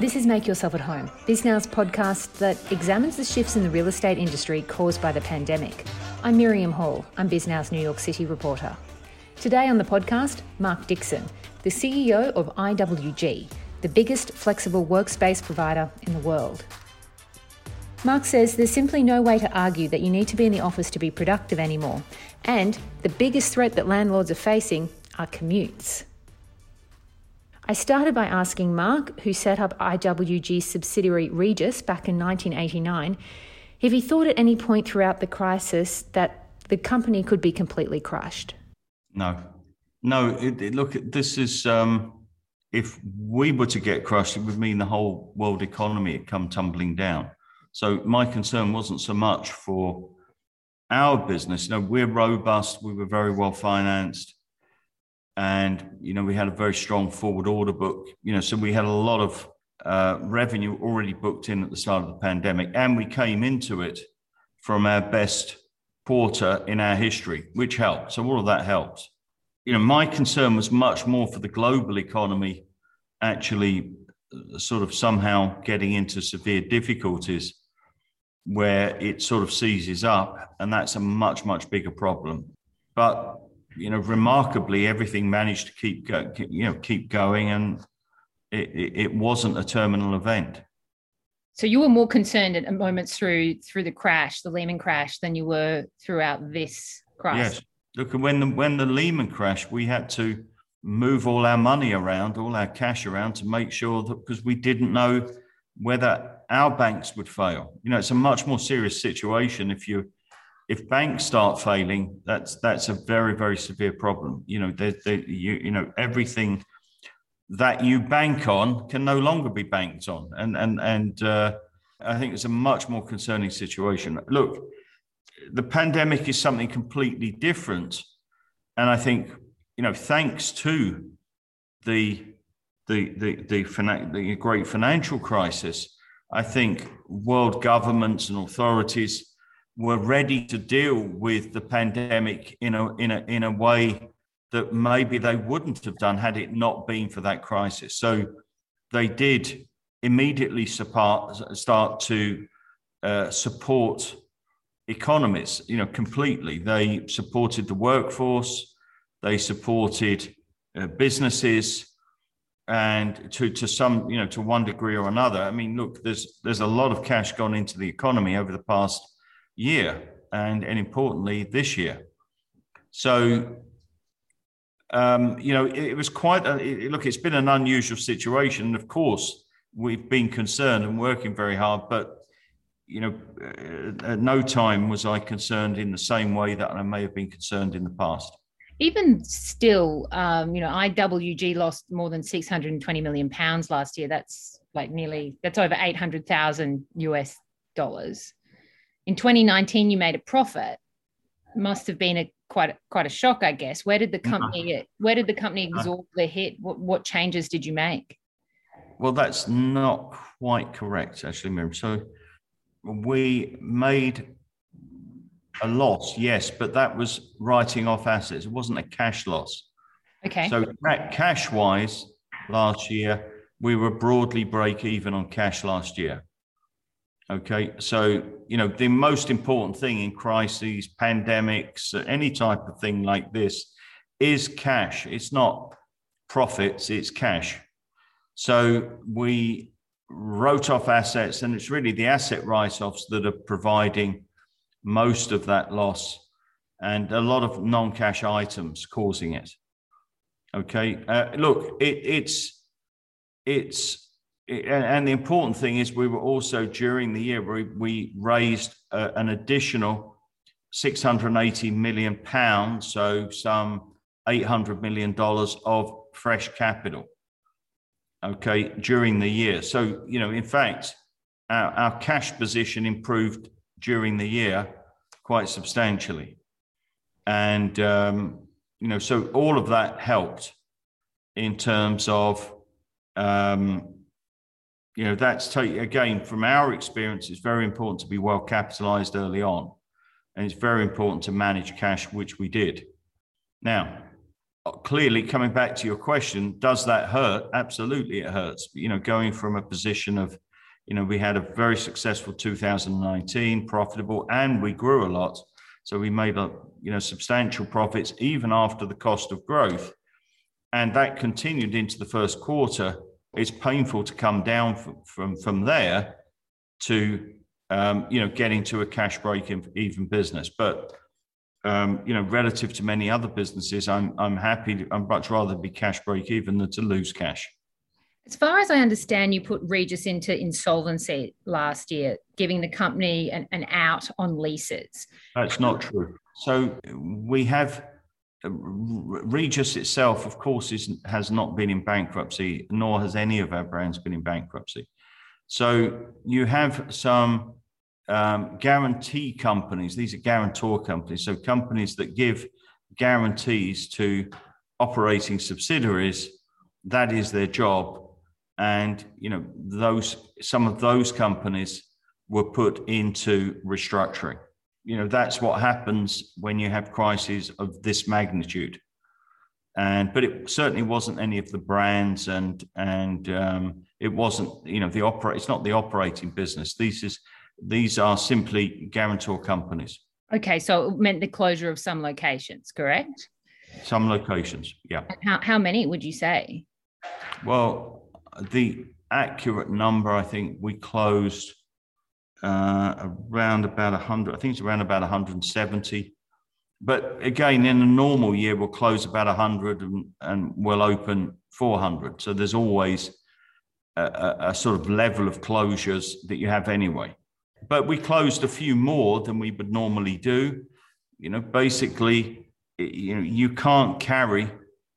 This is Make Yourself at Home, BizNow's podcast that examines the shifts in the real estate industry caused by the pandemic. I'm Miriam Hall, I'm BizNow's New York City reporter. Today on the podcast, Mark Dixon, the CEO of IWG, the biggest flexible workspace provider in the world. Mark says there's simply no way to argue that you need to be in the office to be productive anymore, and the biggest threat that landlords are facing are commutes. I started by asking Mark, who set up IWG's subsidiary Regus back in 1989, if he thought at any point throughout the crisis that the company could be completely crushed. No, no. It, it, look, this is um, if we were to get crushed, it would mean the whole world economy had come tumbling down. So my concern wasn't so much for our business. You know, we're robust. We were very well financed and you know we had a very strong forward order book you know so we had a lot of uh, revenue already booked in at the start of the pandemic and we came into it from our best quarter in our history which helped. So all of that helped. You know my concern was much more for the global economy actually uh, sort of somehow getting into severe difficulties where it sort of seizes up and that's a much much bigger problem. But you know, remarkably, everything managed to keep go, you know keep going, and it, it, it wasn't a terminal event. So you were more concerned at moments through through the crash, the Lehman crash, than you were throughout this crisis. Yes, look, when the when the Lehman crash, we had to move all our money around, all our cash around, to make sure that because we didn't know whether our banks would fail. You know, it's a much more serious situation if you if banks start failing, that's that's a very very severe problem. You know, they, they, you you know everything that you bank on can no longer be banked on, and and and uh, I think it's a much more concerning situation. Look, the pandemic is something completely different, and I think you know thanks to the the the the, the great financial crisis, I think world governments and authorities were ready to deal with the pandemic in a in a in a way that maybe they wouldn't have done had it not been for that crisis. So they did immediately start to uh, support economies, you know, completely. They supported the workforce, they supported uh, businesses, and to to some, you know, to one degree or another. I mean, look, there's there's a lot of cash gone into the economy over the past year and, and importantly this year. So, um, you know, it, it was quite a it, look, it's been an unusual situation. And of course, we've been concerned and working very hard, but you know, at no time was I concerned in the same way that I may have been concerned in the past. Even still, um, you know, IWG lost more than 620 million pounds last year. That's like nearly that's over 800,000 US dollars in 2019 you made a profit. Must have been a quite quite a shock i guess. Where did the mm-hmm. company where did the company absorb the hit? What, what changes did you make? Well that's not quite correct actually Miriam. so we made a loss yes but that was writing off assets. It wasn't a cash loss. Okay. So cash wise last year we were broadly break even on cash last year Okay, so you know the most important thing in crises, pandemics, any type of thing like this is cash. It's not profits; it's cash. So we wrote off assets, and it's really the asset write-offs that are providing most of that loss, and a lot of non-cash items causing it. Okay, uh, look, it, it's it's and the important thing is we were also during the year we, we raised uh, an additional 680 million pounds so some 800 million dollars of fresh capital okay during the year. So you know in fact our, our cash position improved during the year quite substantially. And um, you know so all of that helped in terms of um, you know that's take, again from our experience it's very important to be well capitalized early on. And it's very important to manage cash which we did. Now clearly coming back to your question does that hurt? Absolutely it hurts. You know going from a position of you know we had a very successful 2019 profitable and we grew a lot. So we made a you know substantial profits even after the cost of growth. And that continued into the first quarter it's painful to come down from from, from there to um, you know getting to a cash break even business but um, you know, relative to many other businesses, I'm I'm happy. To, I'd much rather be cash break even than to lose cash. As far as I understand, you put Regus into insolvency last year, giving the company an, an out on leases. That's not true. So we have Regus itself, of course, is, has not been in bankruptcy, nor has any of our brands been in bankruptcy. So you have some um, guarantee companies. These are guarantor companies. So companies that give guarantees to operating subsidiaries. That is their job. And you know those some of those companies were put into restructuring. You know that's what happens when you have crises of this magnitude. And but it certainly wasn't any of the brands, and and um, it wasn't you know the operate. It's not the operating business. These is these are simply guarantor companies. Okay, so it meant the closure of some locations, correct? Some locations, yeah. How, how many would you say? Well, the accurate number, I think we closed uh, around about 100, I think it's around about 170. But again, in a normal year, we'll close about 100 and, and we'll open 400. So there's always a, a, sort of level of closures that you have anyway but we closed a few more than we would normally do. You know, basically, you know, you can't carry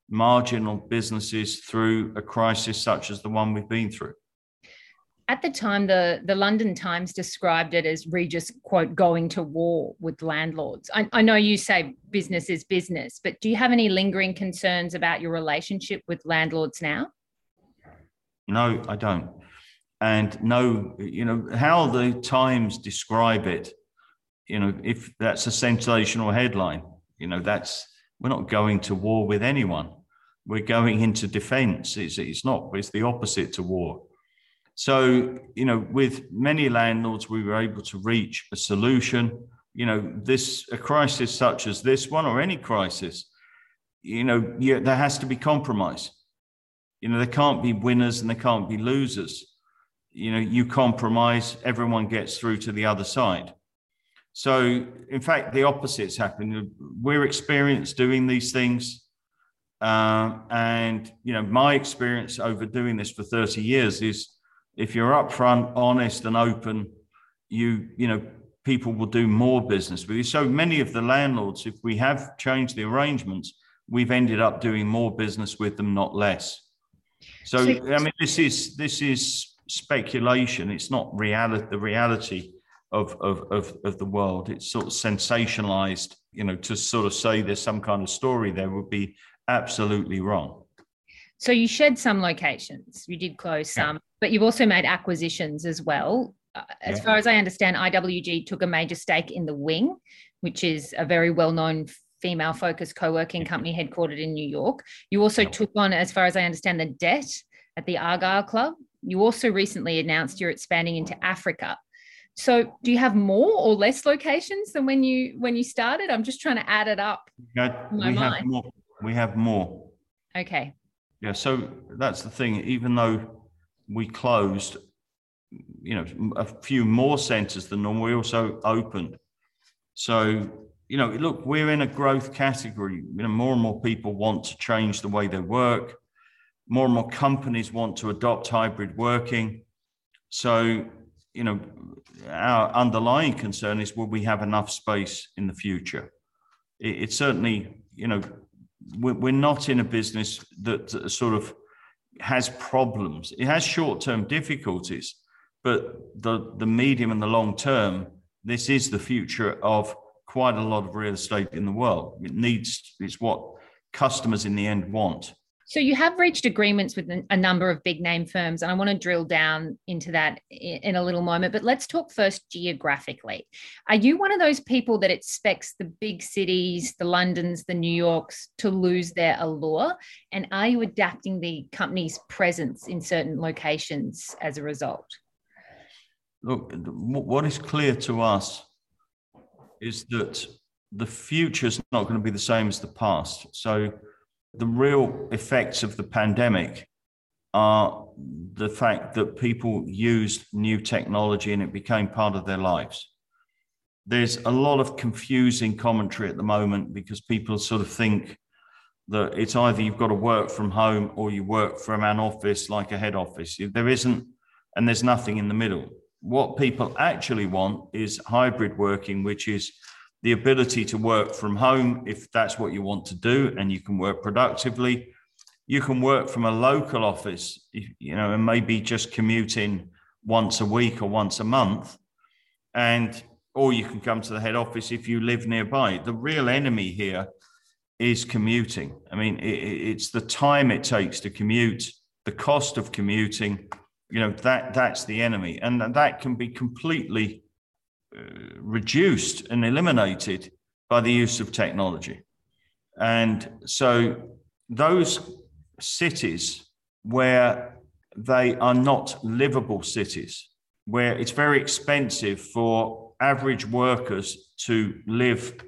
marginal businesses through a crisis such as the one we've been through. At the time, the, the London Times described it as Regus, quote, going to war with landlords. I, I know you say business is business, but do you have any lingering concerns about your relationship with landlords now? No, I don't and no, you know, how the Times describe it. You know, if that's a sensational headline, you know, that's we're not going to war with anyone. We're going into defense. It's, it's not, it's the opposite to war. So, you know, with many landlords, we were able to reach a solution. You know, this, a crisis such as this one or any crisis, you know, yeah, there has to be compromise. You know, there can't be winners and there can't be losers you know you compromise everyone gets through to the other side so in fact the opposites happen we're experienced doing these things uh, and you know my experience over doing this for 30 years is if you're upfront honest and open you you know people will do more business with you so many of the landlords if we have changed the arrangements we've ended up doing more business with them not less so i mean this is this is speculation. It's not reality, the reality of, of, of, of the world. It's sort of sensationalized, you know, to sort of say there's some kind of story there would be absolutely wrong. So you shed some locations, you did close some, yeah. but you've also made acquisitions as well. Uh, as yeah. far as I understand, IWG took a major stake in the Wing, which is a very well known female focused co working company headquartered in New York. You also took on, as far as I understand, the debt at the Argyle Club. You also recently announced you're expanding into Africa. So, do you have more or less locations than when you when you started? I'm just trying to add it up. We mind. have more. We have more. Okay. Yeah. So that's the thing. Even though we closed, you know, a few more centres than normal, we also opened. So you know, look, we're in a growth category. You know, more and more people want to change the way they work more and more companies want to adopt hybrid working. So, you know, our underlying concern is will we have enough space in the future? It, certainly, you know, we're, not in a business that sort of has problems. It has short term difficulties, but the, the medium and the long term, this is the future of quite a lot of real estate in the world. It needs, it's what customers in the end want. So you have reached agreements with a number of big name firms, and I want to drill down into that in a little moment. But let's talk first geographically. Are you one of those people that expects the big cities, the Londons, the New Yorks, to lose their allure? And are you adapting the company's presence in certain locations as a result? Look, what is clear to us is that the future is not going to be the same as the past. So the real effects of the pandemic are the fact that people used new technology and it became part of their lives. There's a lot of confusing commentary at the moment because people sort of think that it's either you've got to work from home or you work from an office like a head office. There isn't, and there's nothing in the middle. What people actually want is hybrid working, which is the ability to work from home if that's what you want to do and you can work productively. You can work from a local office, you know, and maybe just commuting once a week or once a month. And or you can come to the head office if you live nearby. The real enemy here is commuting. I mean, it, it's the time it takes to commute, the cost of commuting. You know that that's the enemy, and that can be completely Uh, reduced and eliminated by the use of technology. And so those cities where they are not livable cities, where it's very expensive for average workers to live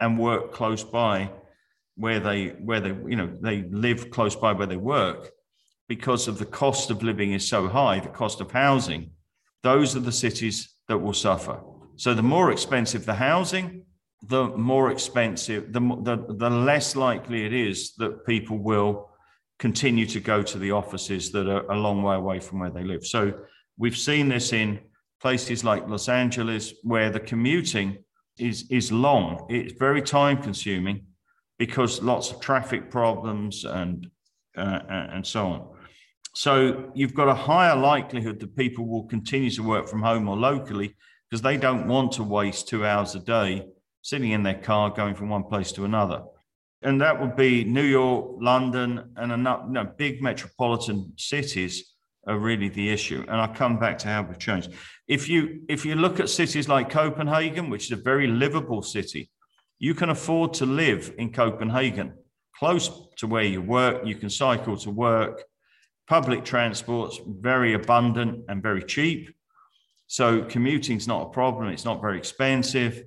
and work close by where they where they you know they live close by where they work because of the cost of living is so high the cost of housing those are the cities that will suffer. So the more expensive the housing, the more expensive, the, the, the less likely it is that people will continue to go to the offices that are a long way away from where they live. So we've seen this in places like Los Angeles, where the commuting is, is long. It's very time consuming because lots of traffic problems and, uh, and so on. So you've got a higher likelihood that people will continue to work from home or locally because they don't want to waste two hours a day sitting in their car going from one place to another. And that would be New York, London, and enough, you know, big metropolitan cities are really the issue. And I'll come back to how we've changed. If you if you look at cities like Copenhagen, which is a very livable city, you can afford to live in Copenhagen, close to where you work. You can cycle to work Public transport's very abundant and very cheap. So commuting's not a problem. It's not very expensive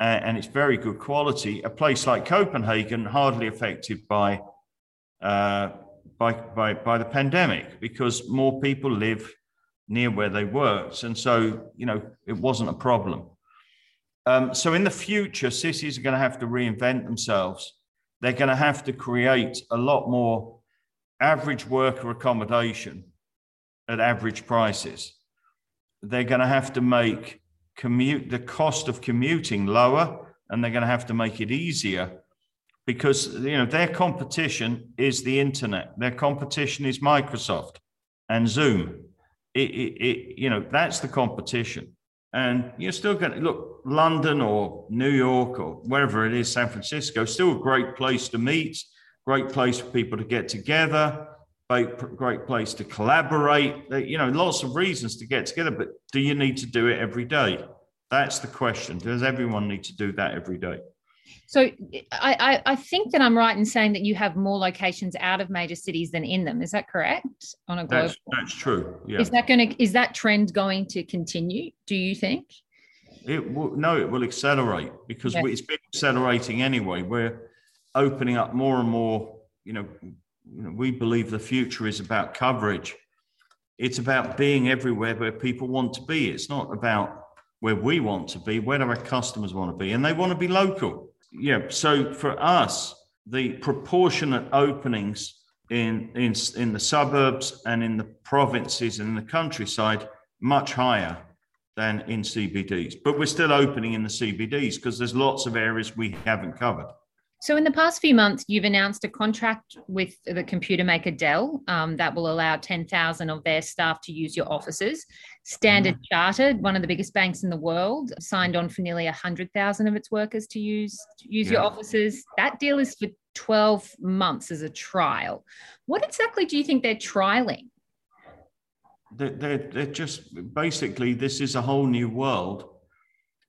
and it's very good quality. A place like Copenhagen, hardly affected by, uh, by, by, by the pandemic because more people live near where they worked. And so, you know, it wasn't a problem. Um, so in the future, cities are going to have to reinvent themselves. They're going to have to create a lot more average worker accommodation at average prices. They're going to have to make commute the cost of commuting lower and they're going to have to make it easier because you know their competition is the internet. Their competition is microsoft and zoom. It, it, it, you know that's the competition. And you're still going to look london or new york or wherever it is san francisco still a great place to meet great place for people to get together, great, great place to collaborate. You know, lots of reasons to get together, but do you need to do it every day? That's the question. Does everyone need to do that every day? So I, I, think that I'm right in saying that you have more locations out of major cities than in them. Is that correct? On a global, that's, that's true. Yeah. Is that going to is that trend going to continue? Do you think? It will, no, it will accelerate because yes. it's been accelerating anyway. We're opening up more and more, you know, you know, we believe the future is about coverage. It's about being everywhere where people want to be. It's not about where we want to be, where do our customers want to be, and they want to be local. Yeah. So for us, the proportionate openings in in in the suburbs and in the provinces and in the countryside much higher than in CBDs. But we're still opening in the CBDs because there's lots of areas we haven't covered. So, in the past few months, you've announced a contract with the computer maker Dell um, that will allow 10,000 of their staff to use your offices. Standard mm. Chartered, one of the biggest banks in the world, signed on for nearly 100,000 of its workers to use to use yeah. your offices. That deal is for 12 months as a trial. What exactly do you think they're trialing? They're, they're, they're just basically, this is a whole new world.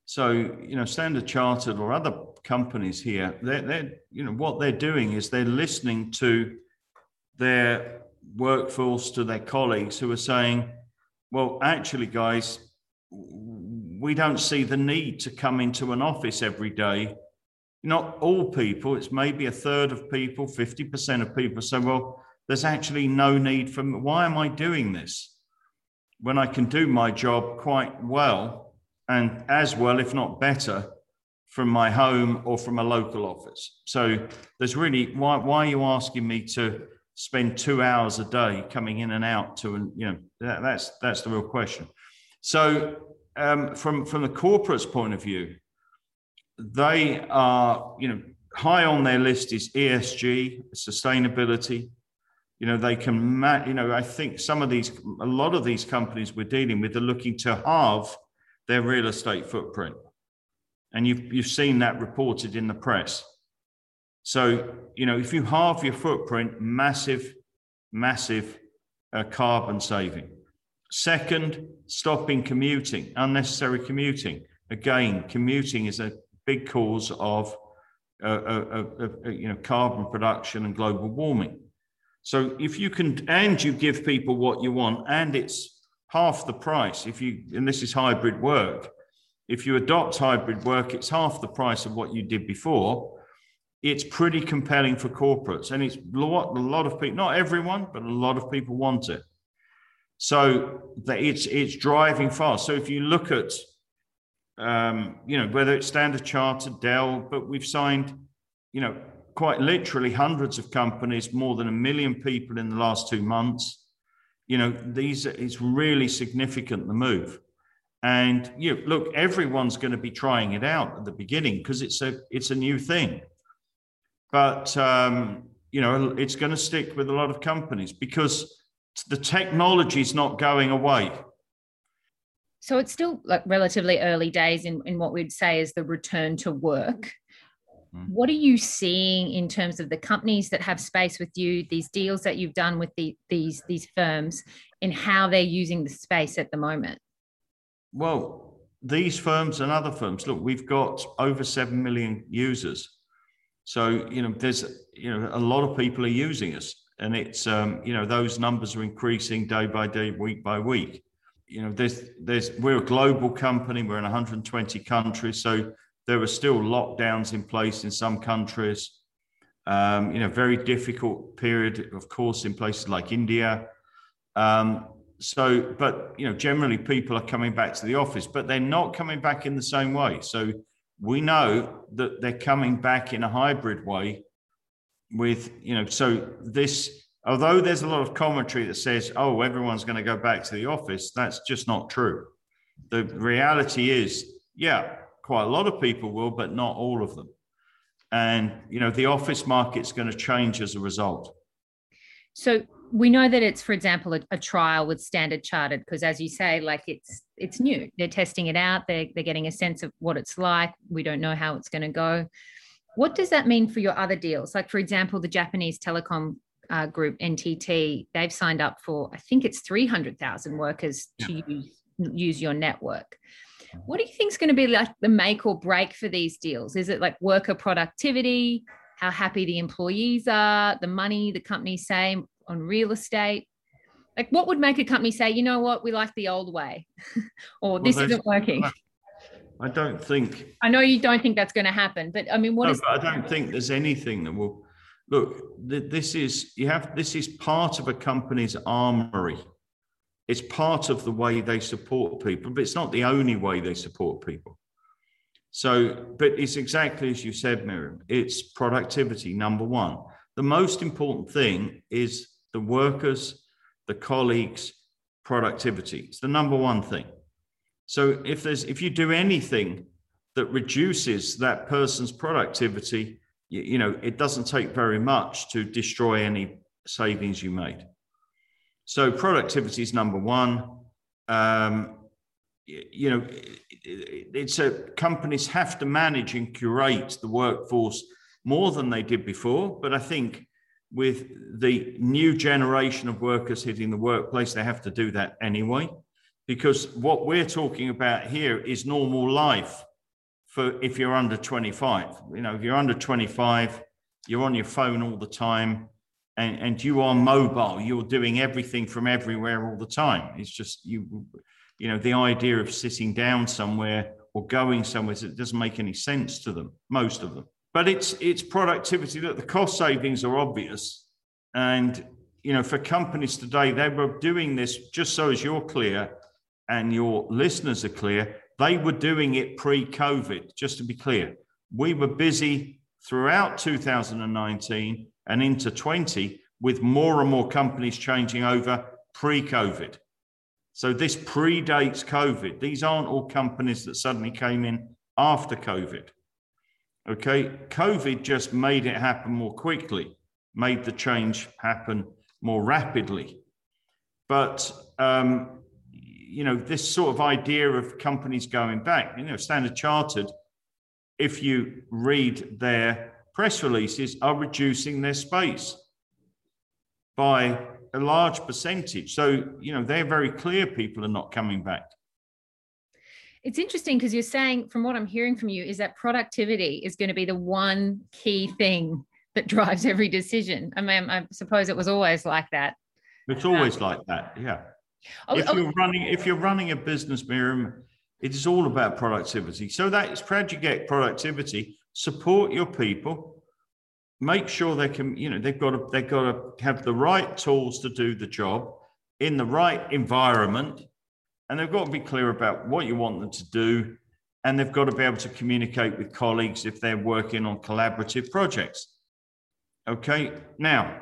So, you know, Standard Chartered or other companies here, they're, they're, you know, what they're doing is they're listening to their workforce, to their colleagues who are saying, well, actually, guys, we don't see the need to come into an office every day. Not all people, it's maybe a third of people, 50% of people say, well, there's actually no need for me. Why am I doing this when I can do my job quite well and as well, if not better, from my home or from a local office? So there's really, why, why are you asking me to spend two hours a day coming in and out to, and you know, that, that's, that's the real question. So um, from, from the corporate's point of view, they are, you know, high on their list is ESG, sustainability. You know, they can, ma- you know, I think some of these, a lot of these companies we're dealing with are looking to halve their real estate footprint. And you've, you've seen that reported in the press. So, you know, if you halve your footprint, massive, massive uh, carbon saving. Second, stopping commuting, unnecessary commuting. Again, commuting is a big cause of uh, uh, uh, uh, you know carbon production and global warming. So if you can, and you give people what you want, and it's half the price. If you, and this is hybrid work, if you adopt hybrid work, it's half the price of what you did before. It's pretty compelling for corporates, and it's lot, a lot of people, not everyone, but a lot of people want it. So that it's it's driving fast. So if you look at um, you know whether it's Standard Chartered, Dell, but we've signed you know quite literally hundreds of companies, more than a million people in the last two months. You know these it's really significant the move. And you know, look, everyone's going to be trying it out at the beginning because it's a it's a new thing. But um, you know, it's going to stick with a lot of companies because the technology is not going away. So it's still like relatively early days in, in what we'd say is the return to work. Mm. What are you seeing in terms of the companies that have space with you, these deals that you've done with the, these these firms, and how they're using the space at the moment? Well, these firms and other firms, look, we've got over seven million users, so you know there's you know a lot of people are using us and it's um, you know those numbers are increasing day by day, week by week. You know, there's there's we're a global company. We're in 120 countries, so there are still lockdowns in place in some countries. Um, you know, very difficult period, of course, in places like India. Um, so, but you know, generally people are coming back to the office, but they're not coming back in the same way. So we know that they're coming back in a hybrid way with you know so this although there's a lot of commentary that says oh everyone's going to go back to the office that's just not true. The reality is yeah quite a lot of people will but not all of them. And you know the office market's going to change as a result. So we know that it's for example a, a trial with standard chartered because as you say like it's it's new. They're testing it out. They're, they're getting a sense of what it's like. We don't know how it's going to go. What does that mean for your other deals? Like, for example, the Japanese telecom uh, group NTT, they've signed up for, I think it's 300,000 workers to use, use your network. What do you think is going to be like the make or break for these deals? Is it like worker productivity, how happy the employees are, the money the companies say on real estate? Like, what would make a company say, you know what, we like the old way, or well, this isn't working? I don't think. I know you don't think that's going to happen, but I mean, what no, is? I don't think there's anything that will. Look, this is you have. This is part of a company's armory. It's part of the way they support people, but it's not the only way they support people. So, but it's exactly as you said, Miriam. It's productivity number one. The most important thing is the workers, the colleagues' productivity. It's the number one thing. So if there's if you do anything that reduces that person's productivity, you, you know, it doesn't take very much to destroy any savings you made. So productivity is number one. Um, you know, it's a companies have to manage and curate the workforce more than they did before. But I think with the new generation of workers hitting the workplace, they have to do that anyway. Because what we're talking about here is normal life for if you're under 25. You know, if you're under 25, you're on your phone all the time and, and you are mobile, you're doing everything from everywhere all the time. It's just you, you know, the idea of sitting down somewhere or going somewhere, it doesn't make any sense to them, most of them. But it's it's productivity. Look, the cost savings are obvious. And you know, for companies today, they were doing this just so as you're clear and your listeners are clear, they were doing it pre-COVID, just to be clear. We were busy throughout 2019 and into 20 with more and more companies changing over pre-COVID. So this predates COVID. These aren't all companies that suddenly came in after COVID. Okay, COVID just made it happen more quickly, made the change happen more rapidly. But um, you know, this sort of idea of companies going back, you know, Standard Chartered, if you read their press releases, are reducing their space by a large percentage. So, you know, they're very clear people are not coming back. It's interesting because you're saying, from what I'm hearing from you, is that productivity is going to be the one key thing that drives every decision. I mean, I suppose it was always like that. It's always um, like that, yeah. Oh, if oh. you're running, if you're running a business, Miriam, it is all about productivity. So that's how do you get productivity? Support your people. Make sure they can, you know, they've got to they've got to have the right tools to do the job in the right environment and they've got to be clear about what you want them to do. And they've got to be able to communicate with colleagues if they're working on collaborative projects. Okay. Now,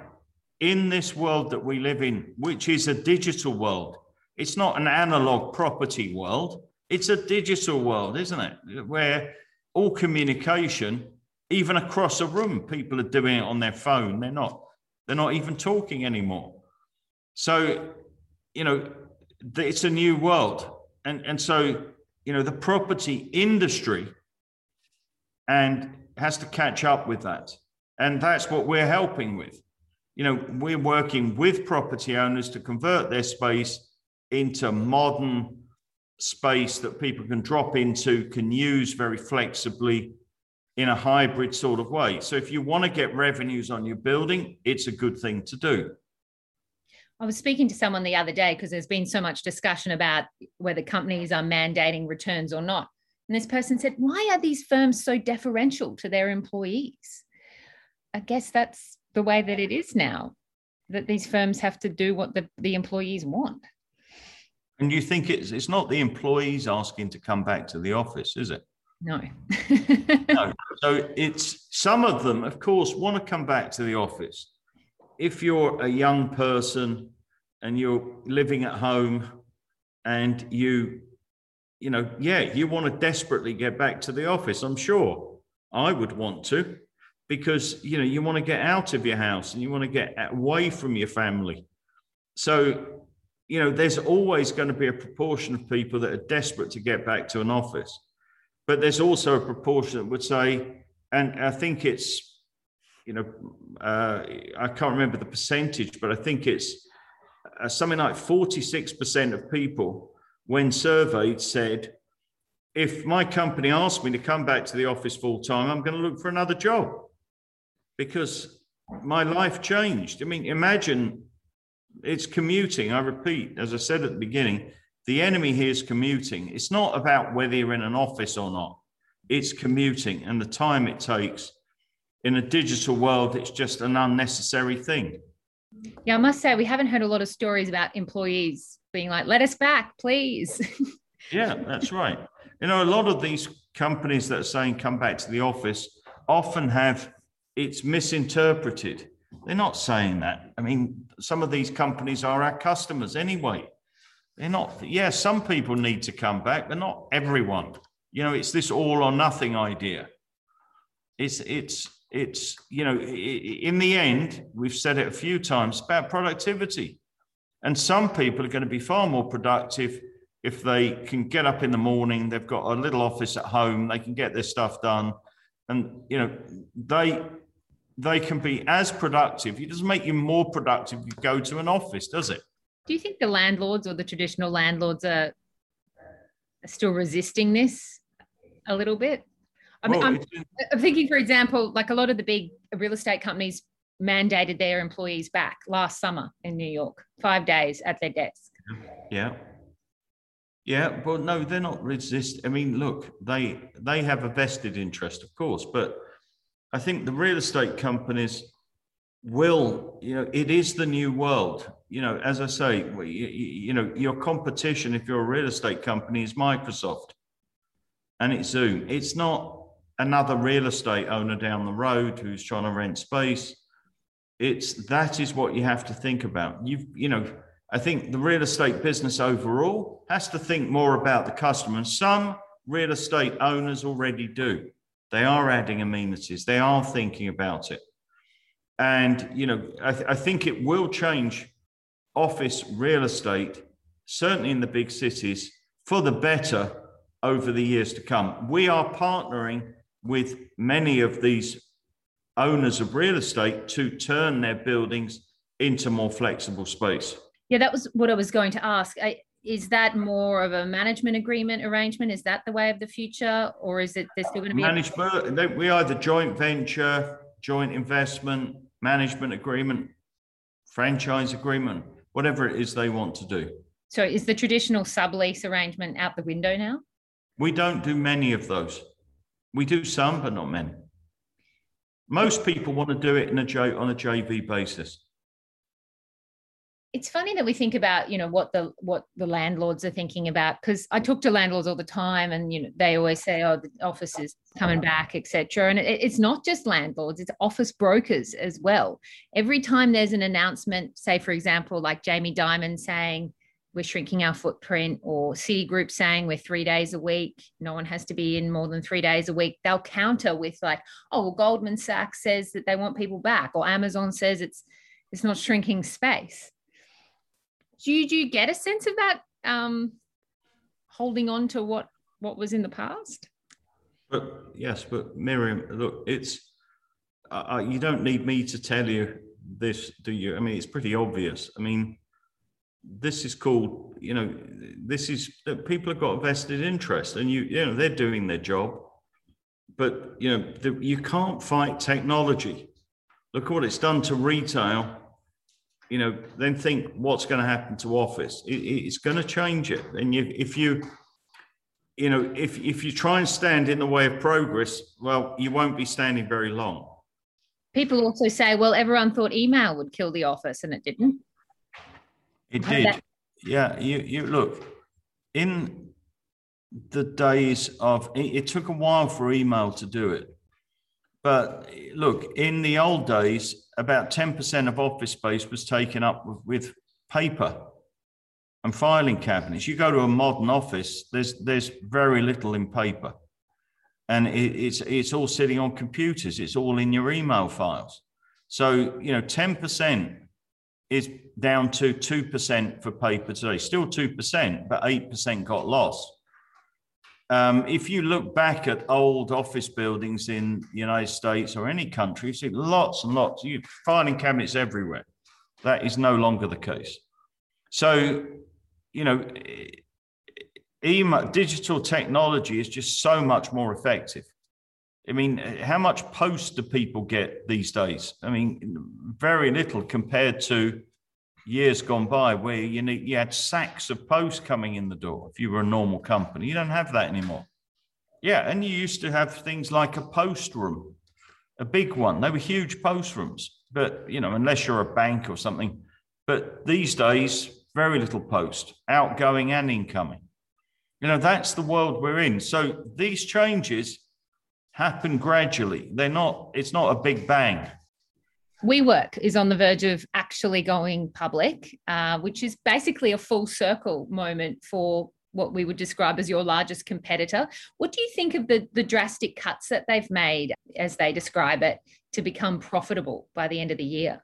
in this world that we live in, which is a digital world, it's not an analog property world, it's a digital world, isn't it? Where all communication, even across a room, people are doing it on their phone. They're not, they're not even talking anymore. So, you know, it's a new world. And, and so, you know, the property industry and has to catch up with that. And that's what we're helping with. You know, we're working with property owners to convert their space into modern space that people can drop into, can use very flexibly in a hybrid sort of way. So if you want to get revenues on your building, it's a good thing to do. I was speaking to someone the other day because there's been so much discussion about whether companies are mandating returns or not. And this person said, Why are these firms so deferential to their employees? I guess that's the way that it is now, that these firms have to do what the, the employees want. And you think it's it's not the employees asking to come back to the office, is it? No. no. So it's some of them, of course, want to come back to the office if you're a young person and you're living at home and you you know yeah you want to desperately get back to the office i'm sure i would want to because you know you want to get out of your house and you want to get away from your family. So you know there's always going to be a proportion of people that are desperate to get back to an office but there's also a proportion that would say and i think it's you know, uh, I can't remember the percentage, but I think it's uh, something like 46% of people, when surveyed, said, if my company asked me to come back to the office full time, I'm going to look for another job because my life changed. I mean, imagine it's commuting. I repeat, as I said at the beginning, the enemy here is commuting. It's not about whether you're in an office or not, it's commuting and the time it takes in a digital world, it's just an unnecessary thing. Yeah, I must say, we haven't heard a lot of stories about employees being like, let us back, please. yeah, that's right. You know, a lot of these companies that are saying come back to the office often have it's misinterpreted. They're not saying that. I mean, some of these companies are our customers anyway. They're not, yeah, some people need to come back, but not everyone. You know, it's this all or nothing idea. It's, it's, it's you know in the end we've said it a few times about productivity and some people are going to be far more productive if they can get up in the morning they've got a little office at home they can get their stuff done and you know they they can be as productive. It doesn't make you more productive. You go to an office, does it? Do you think the landlords or the traditional landlords are, are still resisting this a little bit? I mean, well, I'm, I'm thinking, for example, like a lot of the big real estate companies mandated their employees back last summer in New York, five days at their desk. Yeah. Yeah, but no, they're not resist. I mean, look, they they have a vested interest, of course, but I think the real estate companies will, you know, it is the new world. You know, as I say, you, you know, your competition, if you're a real estate company, is Microsoft and it's Zoom. It's not another real estate owner down the road who's trying to rent space. It's that is what you have to think about. You've, you know, I think the real estate business overall has to think more about the customer. Some real estate owners already do. They are adding amenities, they are thinking about it. And, you know, I, th- I think it will change office real estate, certainly in the big cities, for the better over the years to come. We are partnering with many of these owners of real estate to turn their buildings into more flexible space. Yeah, that was what I was going to ask. I, is that more of a management agreement arrangement? Is that the way of the future, or is it there's still going to be management? A- we either joint venture, joint investment, management agreement, franchise agreement, whatever it is they want to do. So, is the traditional sublease arrangement out the window now? We don't do many of those. We do some, but not many. Most people want to do it in a J, on a JV basis. It's funny that we think about you know what the what the landlords are thinking about because i talk to landlords all the time and you know they always say oh the office is coming back etc and it, it's not just landlords it's office brokers as well. Every time there's an announcement say for example like jamie dimon saying we're shrinking our footprint or Citigroup saying we're three days a week no one has to be in more than three days a week they'll counter with like oh well goldman sachs says that they want people back or amazon says it's it's not shrinking space do you, do you get a sense of that um, holding on to what what was in the past? But yes, but Miriam, look, it's uh, you don't need me to tell you this, do you? I mean, it's pretty obvious. I mean, this is called, you know, this is people have got vested interest, and you, you know, they're doing their job. But you know, the, you can't fight technology. Look what it's done to retail you know, then think what's going to happen to office. It, it's going to change it. And you, if you, you know, if if you try and stand in the way of progress, well, you won't be standing very long. People also say, well, everyone thought email would kill the office, and it didn't. It did. That- yeah, you you look in the days of it, it took a while for email to do it. But look, in the old days, about 10% of office space was taken up with, with paper and filing cabinets. You go to a modern office, there's there's very little in paper, and it, it's it's all sitting on computers. It's all in your email files. So you know, ten percent is down to two percent for paper today. Still two percent, but eight percent got lost. Um, if you look back at old office buildings in the United States or any country, you see lots and lots. You filing cabinets everywhere. That is no longer the case. So, you know, email, digital technology is just so much more effective. I mean, how much post do people get these days? I mean, very little compared to years gone by where you need, you had sacks of post coming in the door if you were a normal company. You don't have that anymore. Yeah, and you used to have things like a post room, a big one. They were huge post rooms, but you know, unless you're a bank or something. But these days, very little post, outgoing and incoming. You know, that's the world we're in. So these changes happen gradually. They're not, it's not a big bang. WeWork is on the verge of actually going public, uh, which is basically a full circle moment for what we would describe as your largest competitor. What do you think of the, the drastic cuts that they've made, as they describe it, to become profitable by the end of the year?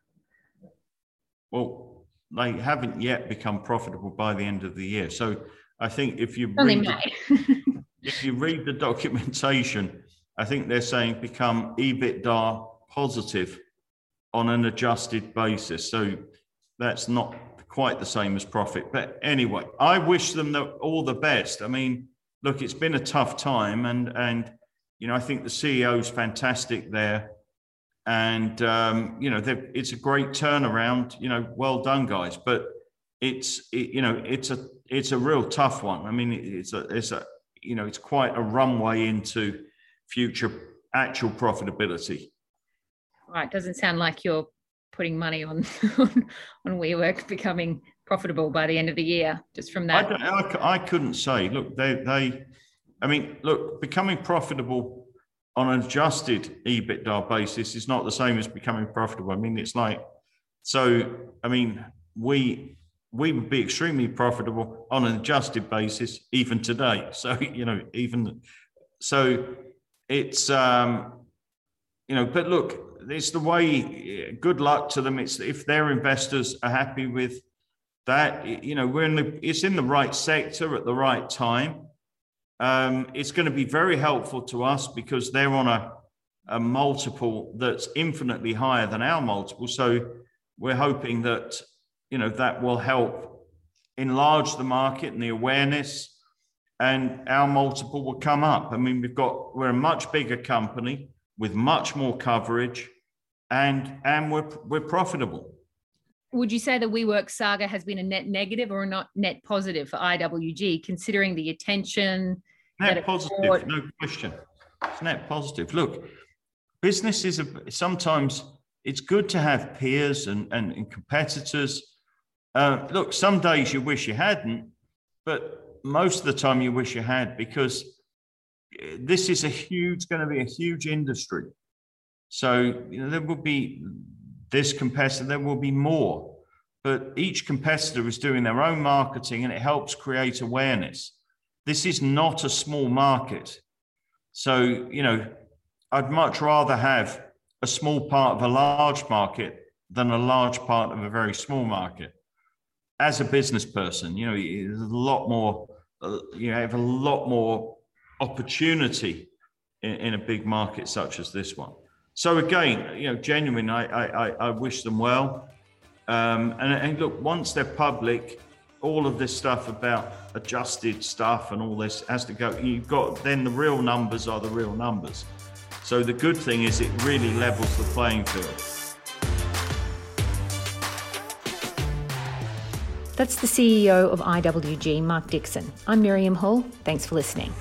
Well, they haven't yet become profitable by the end of the year. So I think if you read the, if you read the documentation, I think they're saying become EBITDA positive on an adjusted basis. So that's not quite the same as profit. But anyway, I wish them the, all the best. I mean, look, it's been a tough time, and and you know I think the CEO is fantastic there, and um, you know it's a great turnaround. You know, well done, guys. But it's it, you know it's a it's a real tough one. I mean, it's a it's a you know it's quite a runway into future actual profitability. Right, doesn't sound like you're putting money on on, on WeWork becoming profitable by the end of the year, just from that. I, I, I couldn't say. Look, they they, I mean, look, becoming profitable on an adjusted EBITDA basis is not the same as becoming profitable. I mean, it's like, so I mean, we we would be extremely profitable on an adjusted basis even today. So you know, even so, it's um, you know, but look, it's the way. Good luck to them. It's if their investors are happy with that. You know, we're in the. It's in the right sector at the right time. Um, it's going to be very helpful to us because they're on a, a multiple that's infinitely higher than our multiple. So we're hoping that you know that will help enlarge the market and the awareness and our multiple will come up. I mean, we've got we're a much bigger company with much more coverage and and we're we're profitable. Would you say the WeWork saga has been a net negative or not net positive for IWG, considering the attention? Net positive, brought... no question. It's net positive. Look, businesses are sometimes it's good to have peers and, and, and competitors. Uh, look, some days you wish you hadn't, but most of the time you wish you had because eh, this is a huge, going to be a huge industry. So you know, there will be this competitor, there will be more, but each competitor is doing their own marketing and it helps create awareness. This is not a small market. So, you know, I'd much rather have a small part of a large market than a large part of a very small market. As a business person, you know, there's a lot more, uh, you have a lot more opportunity in, in a big market such as this one. So again, you know, genuine. I I, I wish them well. Um, and, and look, once they're public, all of this stuff about adjusted stuff and all this has to go. You've got then the real numbers are the real numbers. So the good thing is it really levels the playing field. That's the CEO of IWG, Mark Dixon. I'm Miriam Hall. Thanks for listening.